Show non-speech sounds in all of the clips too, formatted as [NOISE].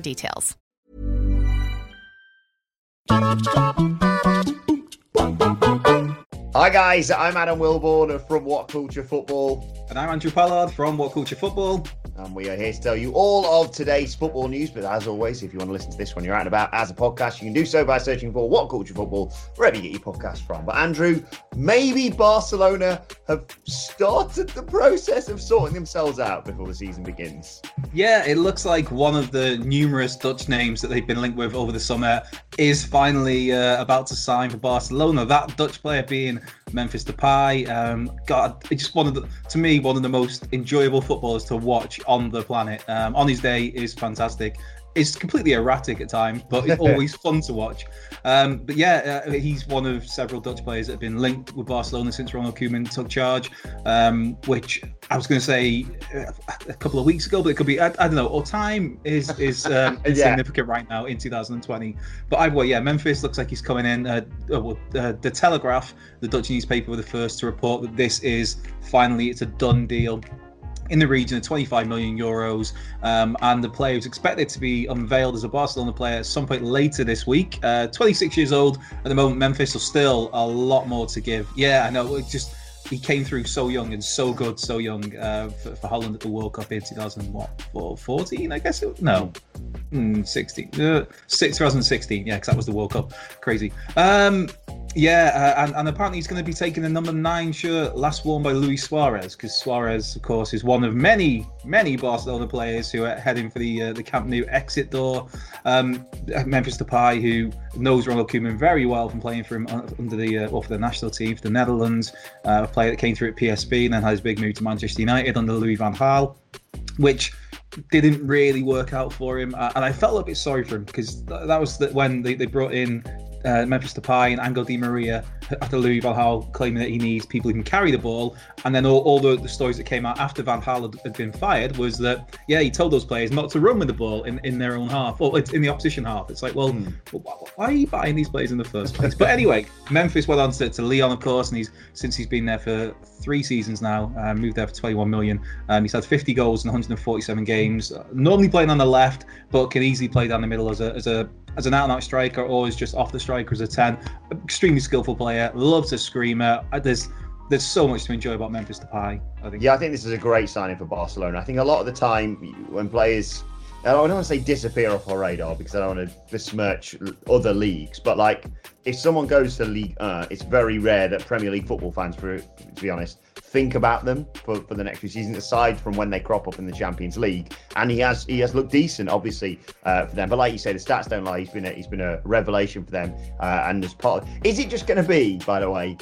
details. Hi guys, I'm Adam Wilborn from What Culture Football. And I'm Andrew Pollard from What Culture Football. And we are here to tell you all of today's football news. But as always, if you want to listen to this when you're out and about as a podcast, you can do so by searching for What Culture Football, wherever you get your podcast from. But Andrew, maybe Barcelona have started the process of sorting themselves out before the season begins. Yeah, it looks like one of the numerous Dutch names that they've been linked with over the summer is finally uh, about to sign for Barcelona. That Dutch player being Memphis Depay. Um, God, it's just one of the, to me, one of the most enjoyable footballers to watch on the planet. Um, on his day is fantastic. It's completely erratic at times, but it's [LAUGHS] always fun to watch. Um, but yeah, uh, he's one of several Dutch players that have been linked with Barcelona since Ronald Koeman took charge. Um, which I was going to say uh, a couple of weeks ago, but it could be I, I don't know. Or time is is [LAUGHS] um, Yeah. insignificant right now in 2020. But either way, yeah, Memphis looks like he's coming in. Uh, uh, uh, the Telegraph, the Dutch newspaper, were the first to report that this is finally it's a done deal in the region of 25 million euros. Um, and the player is expected to be unveiled as a Barcelona player at some point later this week. Uh, 26 years old at the moment. Memphis are still a lot more to give. Yeah, I know. Just he came through so young and so good, so young uh, for, for Holland at the World Cup in 2014, I guess. It, no, Hmm, 16, uh, 2016. Yeah, because that was the World Cup. Crazy. Um, yeah, uh, and, and apparently he's going to be taking the number nine shirt last worn by Luis Suarez, because Suarez, of course, is one of many, many Barcelona players who are heading for the uh, the Camp Nou exit door. Um, Memphis Depay, who knows Ronald Koeman very well from playing for him under the uh, or for the national team for the Netherlands, uh, a player that came through at PSV and then had his big move to Manchester United under Louis van Gaal, which didn't really work out for him, uh, and I felt a bit sorry for him because th- that was the, when they, they brought in uh, Memphis Depay and Angel Di Maria after Louis Van Gaal claiming that he needs people who can carry the ball, and then all, all the, the stories that came out after Van Gaal had, had been fired was that yeah he told those players not to run with the ball in, in their own half or in the opposition half. It's like well, wh- why are you buying these players in the first place? But anyway, [LAUGHS] Memphis went on to, to Lyon of course, and he's since he's been there for three seasons now, uh, moved there for 21 million. Um, he's had 50 goals in 147 games. Uh, normally playing on the left, but can easily play down the middle as a as a as an out-and-out striker or as just off the striker as a 10. Extremely skillful player. Loves a screamer. Uh, There's there's so much to enjoy about Memphis Depay. I think. Yeah, I think this is a great signing for Barcelona. I think a lot of the time when players, I don't want to say disappear off our radar because I don't want to besmirch other leagues, but like if someone goes to League, uh, it's very rare that Premier League football fans, for to be honest, think about them for, for the next few seasons. Aside from when they crop up in the Champions League, and he has he has looked decent, obviously uh, for them. But like you say, the stats don't lie. He's been a, he's been a revelation for them, uh, and as part. Of, is it just going to be, by the way?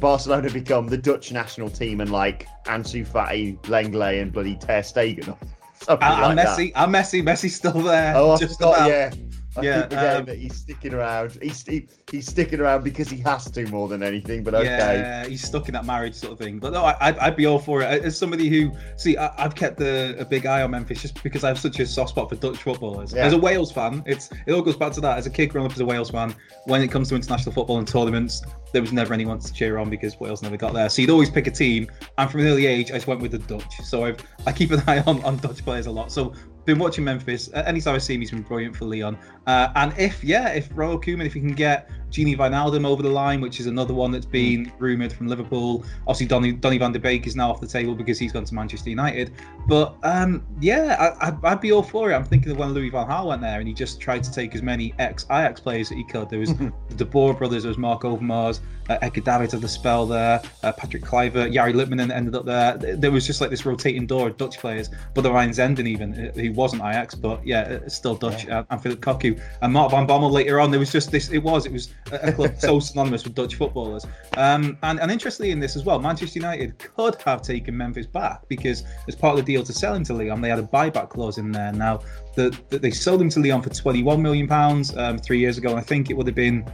Barcelona become the Dutch national team and like Ansu Fati, Lenglet, and bloody Ter Stegen. [LAUGHS] Something And, and like Messi, and Messi, Messi's still there. That. Oh, I just forgot. about. Yeah, I Yeah, forgetting um, that he's sticking around. He's he, he's sticking around because he has to more than anything. But okay. Yeah, he's stuck in that marriage sort of thing. But no, I, I'd, I'd be all for it. As somebody who, see, I, I've kept a, a big eye on Memphis just because I have such a soft spot for Dutch footballers. Yeah. As a Wales fan, it's it all goes back to that. As a kid growing up as a Wales fan, when it comes to international football and tournaments, there was never anyone to cheer on because Wales never got there. So you'd always pick a team. And from an early age, I just went with the Dutch. So I've, I keep an [LAUGHS] eye on, on Dutch players a lot. So been watching Memphis. Anytime I see him, he's been brilliant for Lyon. Uh, and if yeah, if Ronald Koeman, if he can get Gini Wijnaldum over the line, which is another one that's been rumoured from Liverpool. Obviously, Donny, Donny van de Beek is now off the table because he's gone to Manchester United. But um, yeah, I, would be all for it. I'm thinking of when Louis van Gaal went there and he just tried to take as many ex Ajax players that he could. There was the De Boer brothers, there was Mark Overmars, uh, Edgar Davids had the spell there, uh, Patrick Kluivert, Jari Litmanen ended up there. There was just like this rotating door of Dutch players. But the Ryan Zenden even, he wasn't Ajax, but yeah, still Dutch. Yeah. Uh, and Phillip Cocu and Mark van Bommel later on. There was just this. It was. It was a, club so synonymous with Dutch footballers. Um, and and interestingly in this as well, Manchester United could have taken Memphis back because as part of the deal to sell him to Lyon, they had a buyback clause in there. Now the, the they sold him to Lyon for 21 million pounds um, three years ago, and I think it would have been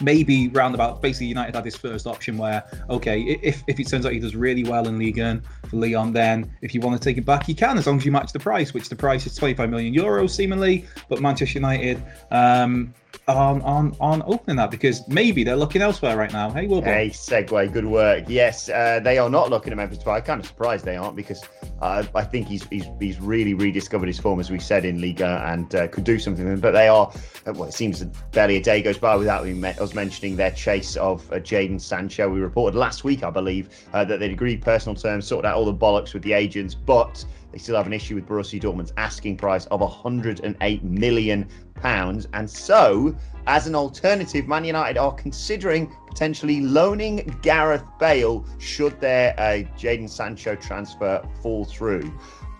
maybe roundabout basically United had this first option where okay if, if it turns out he does really well in Ligue 1 for Lyon, then if you want to take it back you can as long as you match the price which the price is 25 million euros seemingly but Manchester United um, on on on opening that because maybe they're looking elsewhere right now. Hey, Wilbur. Hey, segue, good work. Yes, uh, they are not looking at Memphis Depay. I'm kind of surprised they aren't because uh, I think he's, he's he's really rediscovered his form as we said in Liga and uh, could do something. But they are. Uh, well, it seems barely a day goes by without us mentioning their chase of uh, Jadon Sancho. We reported last week, I believe, uh, that they'd agreed personal terms, sorted out all the bollocks with the agents, but they still have an issue with Borussia Dortmund's asking price of 108 million pounds, and so as an alternative, Man United are considering potentially loaning Gareth Bale should their uh, Jadon Sancho transfer fall through.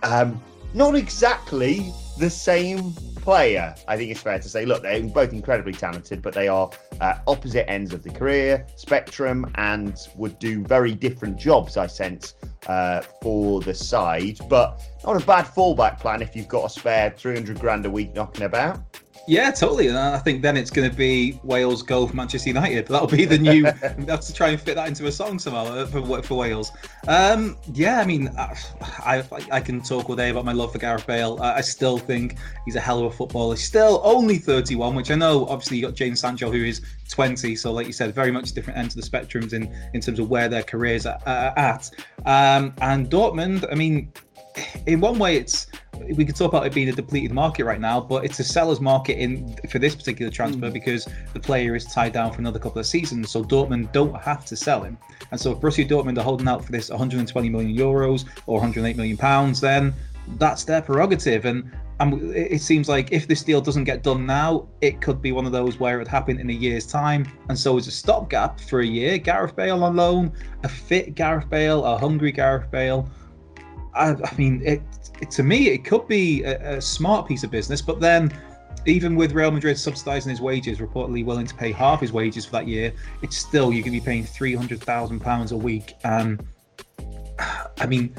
Um, not exactly the same player, I think it's fair to say. Look, they're both incredibly talented, but they are uh, opposite ends of the career spectrum and would do very different jobs, I sense, uh, for the side. But not a bad fallback plan if you've got a spare 300 grand a week knocking about. Yeah, totally. And I think then it's going to be Wales go for Manchester United. That'll be the new. [LAUGHS] have to try and fit that into a song somehow uh, for, for Wales. Um, yeah, I mean, I, I, I can talk all day about my love for Gareth Bale. I, I, still think he's a hell of a footballer. He's still only 31, which I know. Obviously, you got Jadon Sancho who is 20. So, like you said, very much different ends of the spectrums in in terms of where their careers are at. Um, and Dortmund, I mean, in one way, it's we could talk about it being a depleted market right now, but it's a seller's market in for this particular transfer mm. because the player is tied down for another couple of seasons. So Dortmund don't have to sell him, and so if Borussia Dortmund are holding out for this 120 million euros or 108 million pounds, then that's their prerogative. And and it seems like if this deal doesn't get done now, it could be one of those where it would happen in a year's time. And so, as a stopgap for a year, Gareth Bale on loan, a fit Gareth Bale, a hungry Gareth Bale. I, I mean, it, it, to me, it could be a, a, smart piece of business. But then, even with Real Madrid subsidising his wages, reportedly willing to pay half his wages for that year, it's still you're going to be paying three hundred thousand pounds a week. And I mean,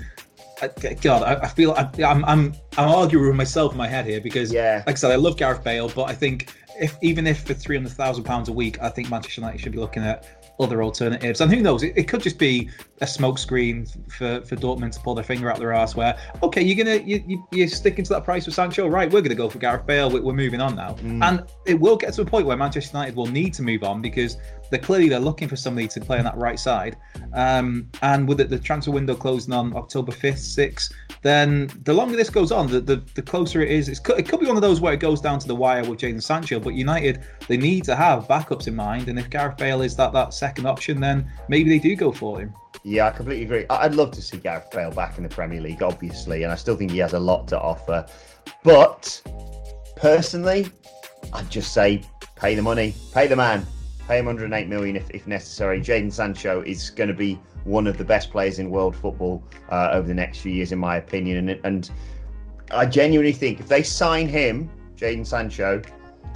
God, I, I feel I, am I'm, I'm I'm arguing with myself in my head here because, yeah, like I said, I love Gareth Bale, but I think if even if for three hundred thousand pounds a week, I think Manchester United should be looking at other alternatives. And who knows, it, it could just be a smokescreen for, for Dortmund to pull their finger out their ass where, okay, you're going to, you, you, are sticking to that price for Sancho, right? We're going to go for Gareth Bale. We're, we're moving on now. Mm. And it will get to a point where Manchester United will need to move on because they're clearly they're looking for somebody to play on that right side. Um, and with it, the transfer window closing on October 5th, 6th, then the longer this goes on, the, the, the closer it is. It's, it could be one of those where it goes down to the wire with Jadon Sancho, but United, they need to have backups in mind. And if Gareth Bale is that, that second option, then maybe they do go for him. Yeah, I completely agree. I'd love to see Gareth Bale back in the Premier League, obviously, and I still think he has a lot to offer. But personally, I'd just say pay the money, pay the man, pay him 108 million if, if necessary. Jadon Sancho is going to be one of the best players in world football uh, over the next few years, in my opinion. And, and I genuinely think if they sign him, Jadon Sancho,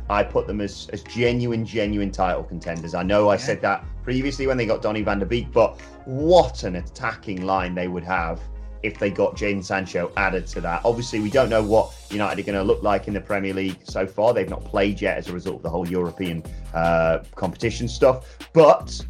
I put them as, as genuine, genuine title contenders. I know I said that previously when they got Donny van der Beek, but what an attacking line they would have if they got Jadon Sancho added to that. Obviously, we don't know what United are going to look like in the Premier League so far. They've not played yet as a result of the whole European uh, competition stuff. But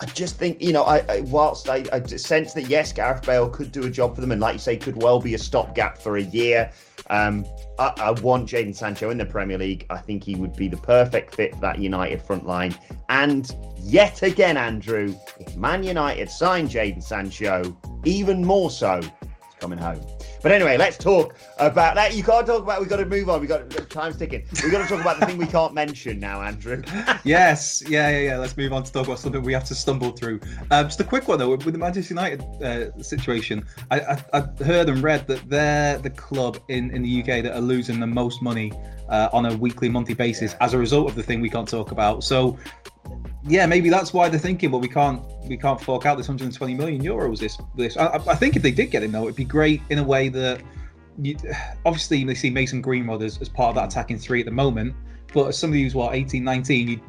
I just think, you know, I, I whilst I, I sense that yes, Gareth Bale could do a job for them, and like you say, could well be a stopgap for a year. Um, I, I, want Jadon Sancho in the Premier League. I think he would be the perfect fit for that United front line. And yet again, Andrew, if Man United sign Jadon Sancho, even more so, it's coming home. But anyway, let's talk about that. You can't talk about. We've got to move on. We got time's ticking. We've got to talk about the thing we can't mention now, Andrew. [LAUGHS] yes, yeah, yeah, yeah. Let's move on to talk about something we have to stumble through. Um, just a quick one though, with the Manchester United uh, situation. I, I, I, heard and read that they're the club in in the UK that are losing the most money uh, on a weekly, monthly basis as a result of the thing we can't talk about. So yeah, maybe that's why they're thinking, well, we can't we can't fork out this 120 million euros. This this I, I think if they did get him though, it'd be great in a way that you, obviously they see Mason Greenwood as, as part of that attacking three at the moment, but as somebody who's what 18, 19, you,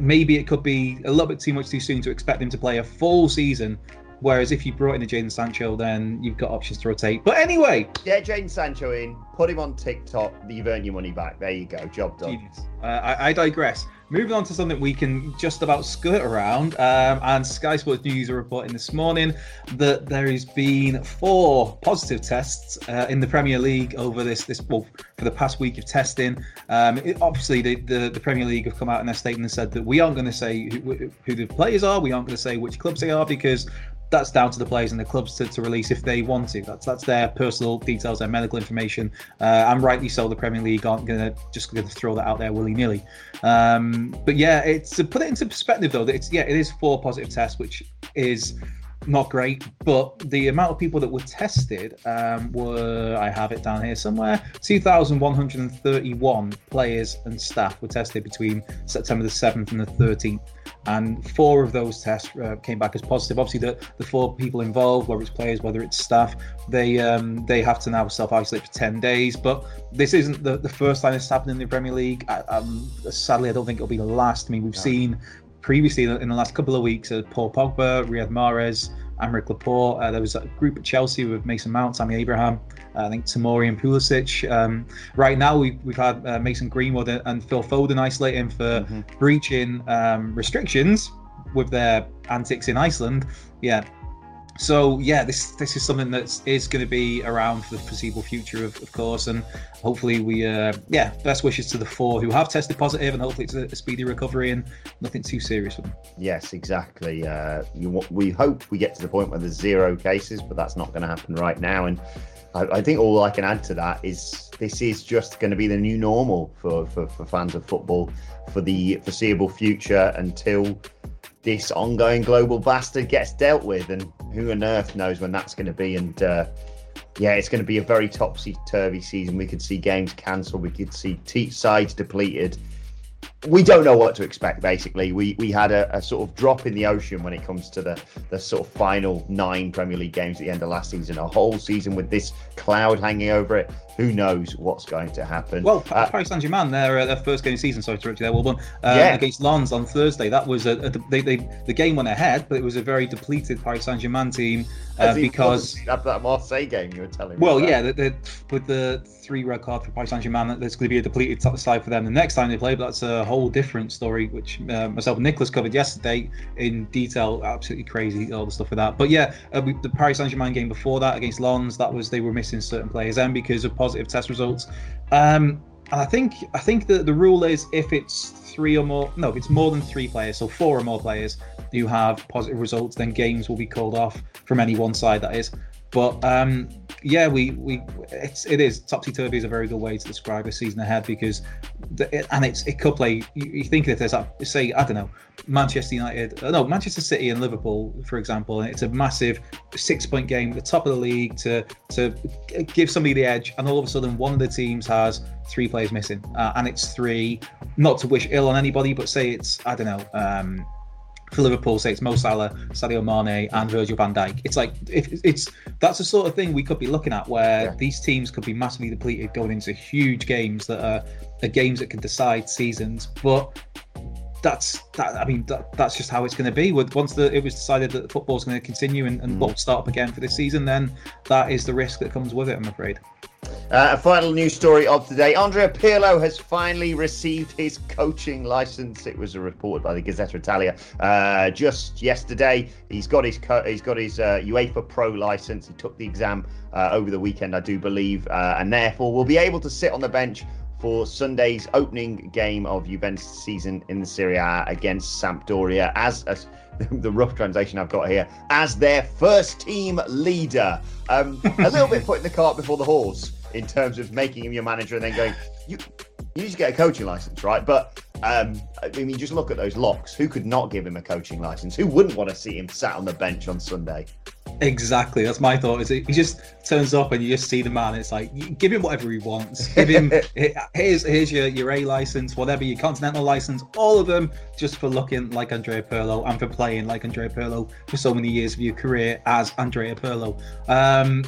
maybe it could be a little bit too much too soon to expect him to play a full season. Whereas if you brought in a Jadon Sancho, then you've got options to rotate. But anyway, get Jadon Sancho in, put him on TikTok, you've earned your money back. There you go, job done. Uh, I, I digress. Moving on to something we can just about skirt around, um, and Sky Sports News are reporting this morning that there has been four positive tests uh, in the Premier League over this this well, for the past week of testing. Um, it, obviously, the, the, the Premier League have come out in their statement and said that we aren't going to say who, who the players are, we aren't going to say which clubs they are because that's down to the players and the clubs to, to release if they want to. That's that's their personal details, their medical information, uh, and rightly so. The Premier League aren't going to just to throw that out there willy nilly. Um, but yeah, it's to put it into perspective though. It's yeah, it is four positive tests, which is not great, but the amount of people that were tested um, were, I have it down here somewhere, 2,131 players and staff were tested between September the 7th and the 13th. And four of those tests uh, came back as positive. Obviously, the, the four people involved, whether it's players, whether it's staff, they um, they have to now self isolate for 10 days. But this isn't the, the first time it's happened in the Premier League. I, um, sadly, I don't think it'll be the last. I mean, we've no. seen previously in the last couple of weeks, uh, Paul Pogba, Riyad Mahrez, Aymeric Laporte. Uh, there was a group at Chelsea with Mason Mount, Tammy Abraham, uh, I think Tomori and Pulisic. Um, right now, we've, we've had uh, Mason Greenwood and Phil Foden isolating for mm-hmm. breaching um, restrictions with their antics in Iceland. Yeah, so yeah, this this is something that is going to be around for the foreseeable future, of, of course, and hopefully we uh, yeah, best wishes to the four who have tested positive, and hopefully it's a, a speedy recovery and nothing too serious for them. Yes, exactly. Uh, you, we hope we get to the point where there's zero cases, but that's not going to happen right now, and. I, I think all I can add to that is this is just going to be the new normal for, for, for fans of football for the foreseeable future until this ongoing global bastard gets dealt with, and who on earth knows when that's going to be? And uh, yeah, it's going to be a very topsy turvy season. We could see games cancelled, we could see t- sides depleted, we don't know what to expect. Basically, we we had a, a, sort of drop in the ocean when it comes to the the sort of final nine Premier League games at the end of last season. A whole season with this cloud hanging over it. Who knows what's going to happen? Well, uh, Paris Saint Germain, their uh, their first game of the season, sorry to interrupt you there, Wilborn, uh, yeah. against Lens on Thursday. That was a, a they, they, the game went ahead, but it was a very depleted Paris Saint Germain team uh, because that, that Marseille game you were telling me. Well, about. yeah, the, the, with the three red card for Paris Saint Germain, there's going to be a depleted side for them the next time they play. But that's a whole different story, which uh, myself and Nicholas covered yesterday in detail. Absolutely crazy, all the stuff with that. But yeah, uh, we, the Paris Saint Germain game before that against Lens, that was they were missing certain players then because of positive test results. Um, and I think I think that the rule is if it's three or more, no, if it's more than three players, so four or more players who have positive results, then games will be called off from any one side. That is. But um, yeah, we we it's it is topsy turvy is a very good way to describe a season ahead because the, it, and it's it could play. You, you think if there's a, say I don't know Manchester United, uh, no Manchester City and Liverpool for example, and it's a massive six point game at the top of the league to to give somebody the edge, and all of a sudden one of the teams has three players missing, uh, and it's three. Not to wish ill on anybody, but say it's I don't know. Um, for Liverpool, say it's Mo Salah, Sadio Mane, and Virgil van Dijk. It's like if it's that's the sort of thing we could be looking at where yeah. these teams could be massively depleted going into huge games that are, are games that can decide seasons. But that's that. I mean, that, that's just how it's going to be. Once the, it was decided that football's going to continue and, and mm. start up again for this season, then that is the risk that comes with it. I'm afraid. Uh, a final news story of today: Andrea Pirlo has finally received his coaching license. It was reported by the Gazzetta Italia uh, just yesterday. He's got his co- he's got his uh, UEFA Pro license. He took the exam uh, over the weekend, I do believe, uh, and therefore will be able to sit on the bench for Sunday's opening game of Juventus season in the Serie A against Sampdoria as, as [LAUGHS] the rough translation I've got here as their first team leader. Um, a little bit [LAUGHS] putting the cart before the horse in terms of making him your manager and then going, you, you need to get a coaching license, right? But um, I mean, just look at those locks. Who could not give him a coaching license? Who wouldn't want to see him sat on the bench on Sunday? Exactly. That's my thought. Is he just turns up and you just see the man. It's like give him whatever he wants. Give him [LAUGHS] here's here's your your A license, whatever your continental license, all of them, just for looking like Andrea Pirlo and for playing like Andrea Pirlo for so many years of your career as Andrea Pirlo. Um,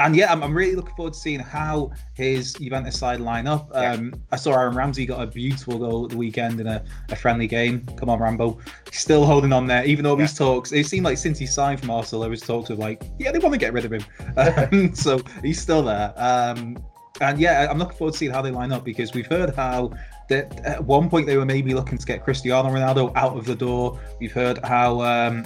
and yeah, I'm, I'm, really looking forward to seeing how his Juventus side line up. Um, I saw Aaron Ramsey got a beautiful goal the weekend in a, a, friendly game. Come on, Rambo. Still holding on there, even though yeah. these talks, it seemed like since he signed from Arsenal, there was talks of like, yeah, they want to get rid of him. [LAUGHS] Um, so he's still there. Um, and yeah, I'm looking forward to seeing how they line up because we've heard how that at one point they were maybe looking to get Cristiano Ronaldo out of the door. We've heard how um,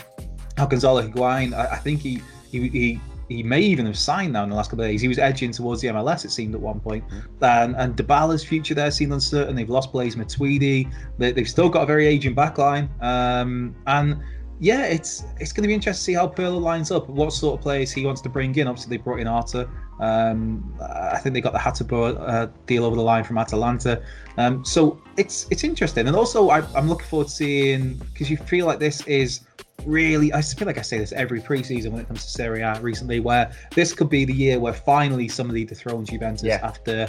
how Gonzalo Higuain, I, I think he, he, he he may even have signed now in the last couple of days. He was edging towards the MLS, it seemed at one point. Mm-hmm. And and Dybala's future there seemed uncertain. They've lost Blaise Matuidi. They, have still got a very aging backline. Um, and yeah, it's it's going to be interesting to see how Pirlo lines up, what sort of players he wants to bring in. Obviously, they brought in Arthur. Um, I think they got the Hateboer uh, deal over the line from Atalanta. Um, so it's it's interesting, and also I, am looking forward to seeing because you feel like this is really, I feel like I say this every preseason when it comes to Serie A recently, where this could be the year where finally somebody dethrones Juventus yeah. after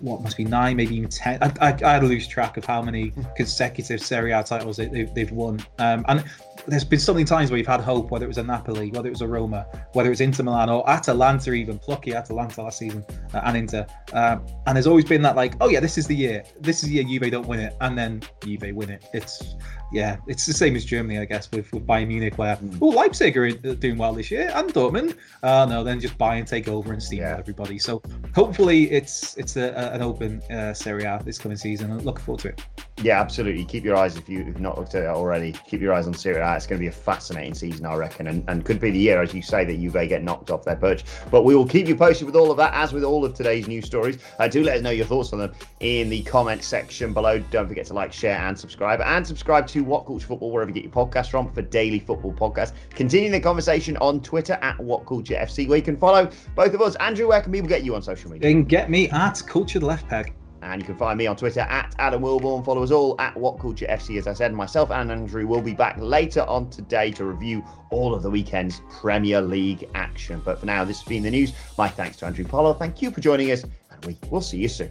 what must be nine, maybe even ten. I, I, I lose track of how many consecutive Serie A titles they, have won. Um, and there's been so many times where you've had hope, whether it was a Napoli, whether it was a Roma, whether it was Inter Milan or Atalanta, even plucky Atalanta last season uh, and Inter. Um, and there's always been that like, oh yeah, this is the year. This is the year Juve don't win it, and then Juve win it. It's yeah, it's the same as Germany, I guess, with, with Bayern Munich, where mm. oh Leipzig are doing well this year, and Dortmund. Uh, no, then just Bayern take over and steamroll yeah. everybody. So hopefully it's it's a, a, an open uh, Serie A this coming season. I'm looking forward to it. Yeah, absolutely. Keep your eyes if you've not looked at it already. Keep your eyes on Serie A. It's going to be a fascinating season, I reckon, and, and could be the year, as you say, that Juve get knocked off their perch. But we will keep you posted with all of that, as with all of today's news stories. Uh, do let us know your thoughts on them in the comment section below. Don't forget to like, share, and subscribe, and subscribe to What Culture Football wherever you get your podcast from for daily football podcasts. Continuing the conversation on Twitter at What Culture FC, where you can follow both of us. Andrew, where can people get you on social media? They can get me at Culture Left Peg. And you can find me on Twitter at Adam Wilborn. Follow us all at What Culture FC. As I said, myself and Andrew will be back later on today to review all of the weekend's Premier League action. But for now, this has been the news. My thanks to Andrew Pollard. Thank you for joining us, and we will see you soon.